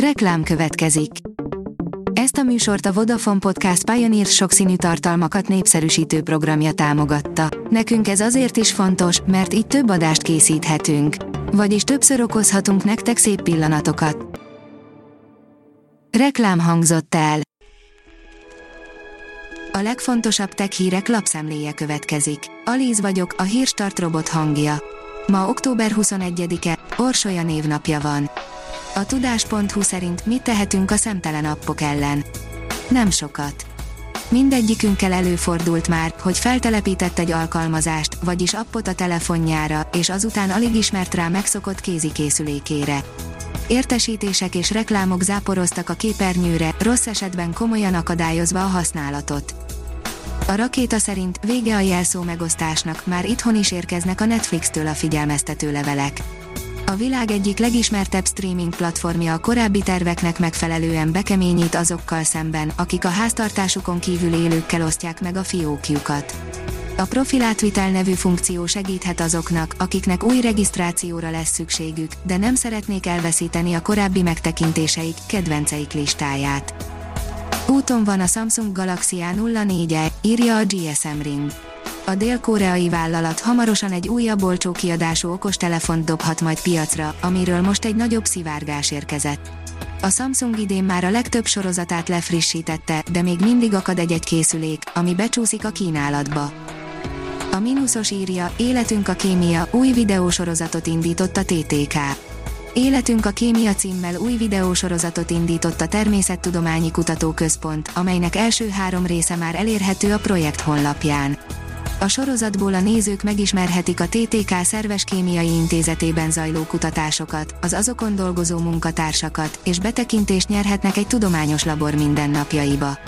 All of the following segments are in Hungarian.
Reklám következik. Ezt a műsort a Vodafone Podcast Pioneer sokszínű tartalmakat népszerűsítő programja támogatta. Nekünk ez azért is fontos, mert így több adást készíthetünk. Vagyis többször okozhatunk nektek szép pillanatokat. Reklám hangzott el. A legfontosabb tech hírek lapszemléje következik. Alíz vagyok, a hírstart robot hangja. Ma október 21-e, Orsolya névnapja van. A tudás.hu szerint mit tehetünk a szemtelen appok ellen? Nem sokat. Mindegyikünkkel előfordult már, hogy feltelepített egy alkalmazást, vagyis appot a telefonjára, és azután alig ismert rá megszokott kézikészülékére. Értesítések és reklámok záporoztak a képernyőre, rossz esetben komolyan akadályozva a használatot. A rakéta szerint vége a jelszó megosztásnak, már itthon is érkeznek a Netflix-től a figyelmeztető levelek. A világ egyik legismertebb streaming platformja a korábbi terveknek megfelelően bekeményít azokkal szemben, akik a háztartásukon kívül élőkkel osztják meg a fiókjukat. A profilátvitel nevű funkció segíthet azoknak, akiknek új regisztrációra lesz szükségük, de nem szeretnék elveszíteni a korábbi megtekintéseik, kedvenceik listáját. Úton van a Samsung Galaxy A04e, írja a GSM Ring. A dél-koreai vállalat hamarosan egy újabb olcsó kiadású okostelefont dobhat majd piacra, amiről most egy nagyobb szivárgás érkezett. A Samsung idén már a legtöbb sorozatát lefrissítette, de még mindig akad egy-egy készülék, ami becsúszik a kínálatba. A mínuszos írja, Életünk a kémia, új videósorozatot indított a TTK. Életünk a kémia címmel új videósorozatot indított a Természettudományi Kutatóközpont, amelynek első három része már elérhető a projekt honlapján. A sorozatból a nézők megismerhetik a TTK szerves kémiai intézetében zajló kutatásokat, az azokon dolgozó munkatársakat, és betekintést nyerhetnek egy tudományos labor mindennapjaiba.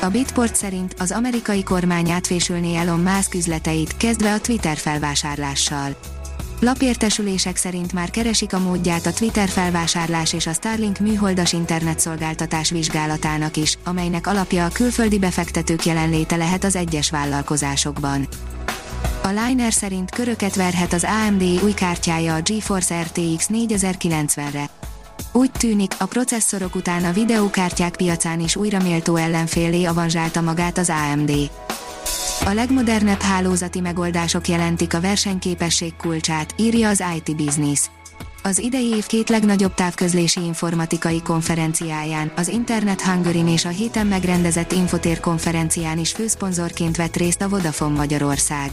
A Bitport szerint az amerikai kormány átfésülné Elon Musk üzleteit, kezdve a Twitter felvásárlással. Lapértesülések szerint már keresik a módját a Twitter felvásárlás és a Starlink műholdas internetszolgáltatás vizsgálatának is, amelynek alapja a külföldi befektetők jelenléte lehet az egyes vállalkozásokban. A Liner szerint köröket verhet az AMD új kártyája a GeForce RTX 4090-re. Úgy tűnik, a processzorok után a videókártyák piacán is újra méltó ellenfélé avanzsálta magát az AMD. A legmodernebb hálózati megoldások jelentik a versenyképesség kulcsát, írja az IT Business. Az idei év két legnagyobb távközlési informatikai konferenciáján, az Internet hungary és a héten megrendezett Infotér konferencián is főszponzorként vett részt a Vodafone Magyarország.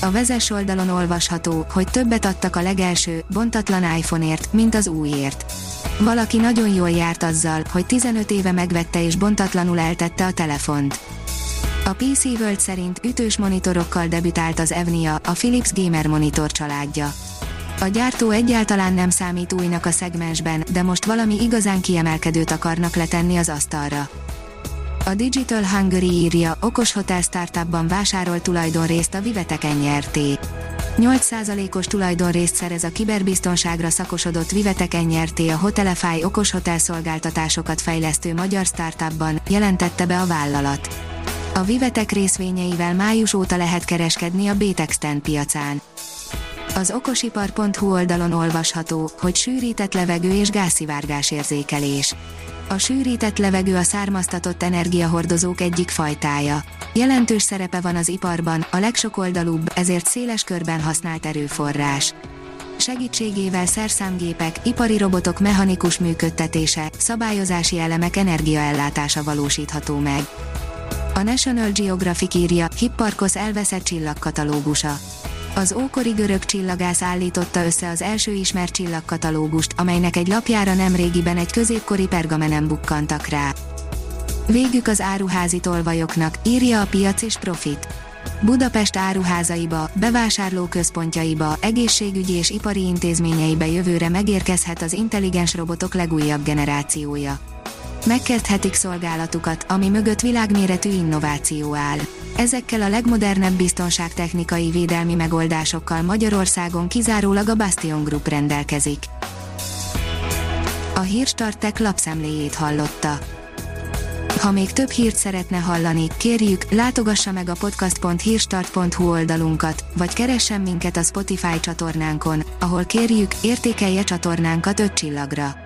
A vezes oldalon olvasható, hogy többet adtak a legelső, bontatlan iPhone-ért, mint az újért. Valaki nagyon jól járt azzal, hogy 15 éve megvette és bontatlanul eltette a telefont. A PC World szerint ütős monitorokkal debütált az Evnia, a Philips Gamer monitor családja. A gyártó egyáltalán nem számít újnak a szegmensben, de most valami igazán kiemelkedőt akarnak letenni az asztalra. A Digital Hungary írja, okos hotel startupban vásárol tulajdonrészt a Vivetek NRT. 8%-os tulajdonrészt szerez a kiberbiztonságra szakosodott Vivetek NRT a Hotelefy okos hotel szolgáltatásokat fejlesztő magyar startupban, jelentette be a vállalat. A Vivetek részvényeivel május óta lehet kereskedni a Bétexten piacán. Az okosipar.hu oldalon olvasható, hogy sűrített levegő és gázszivárgás érzékelés. A sűrített levegő a származtatott energiahordozók egyik fajtája. Jelentős szerepe van az iparban, a legsokoldalúbb, ezért széles körben használt erőforrás. Segítségével szerszámgépek, ipari robotok mechanikus működtetése, szabályozási elemek energiaellátása valósítható meg. A National Geographic írja, Hipparkos elveszett csillagkatalógusa. Az ókori görög csillagász állította össze az első ismert csillagkatalógust, amelynek egy lapjára nemrégiben egy középkori pergamenem bukkantak rá. Végük az áruházi tolvajoknak, írja a piac és profit. Budapest áruházaiba, bevásárlóközpontjaiba, egészségügyi és ipari intézményeibe jövőre megérkezhet az intelligens robotok legújabb generációja megkezdhetik szolgálatukat, ami mögött világméretű innováció áll. Ezekkel a legmodernebb biztonságtechnikai védelmi megoldásokkal Magyarországon kizárólag a Bastion Group rendelkezik. A Hírstartek lapszemléjét hallotta. Ha még több hírt szeretne hallani, kérjük, látogassa meg a podcast.hírstart.hu oldalunkat, vagy keressen minket a Spotify csatornánkon, ahol kérjük, értékelje csatornánkat 5 csillagra.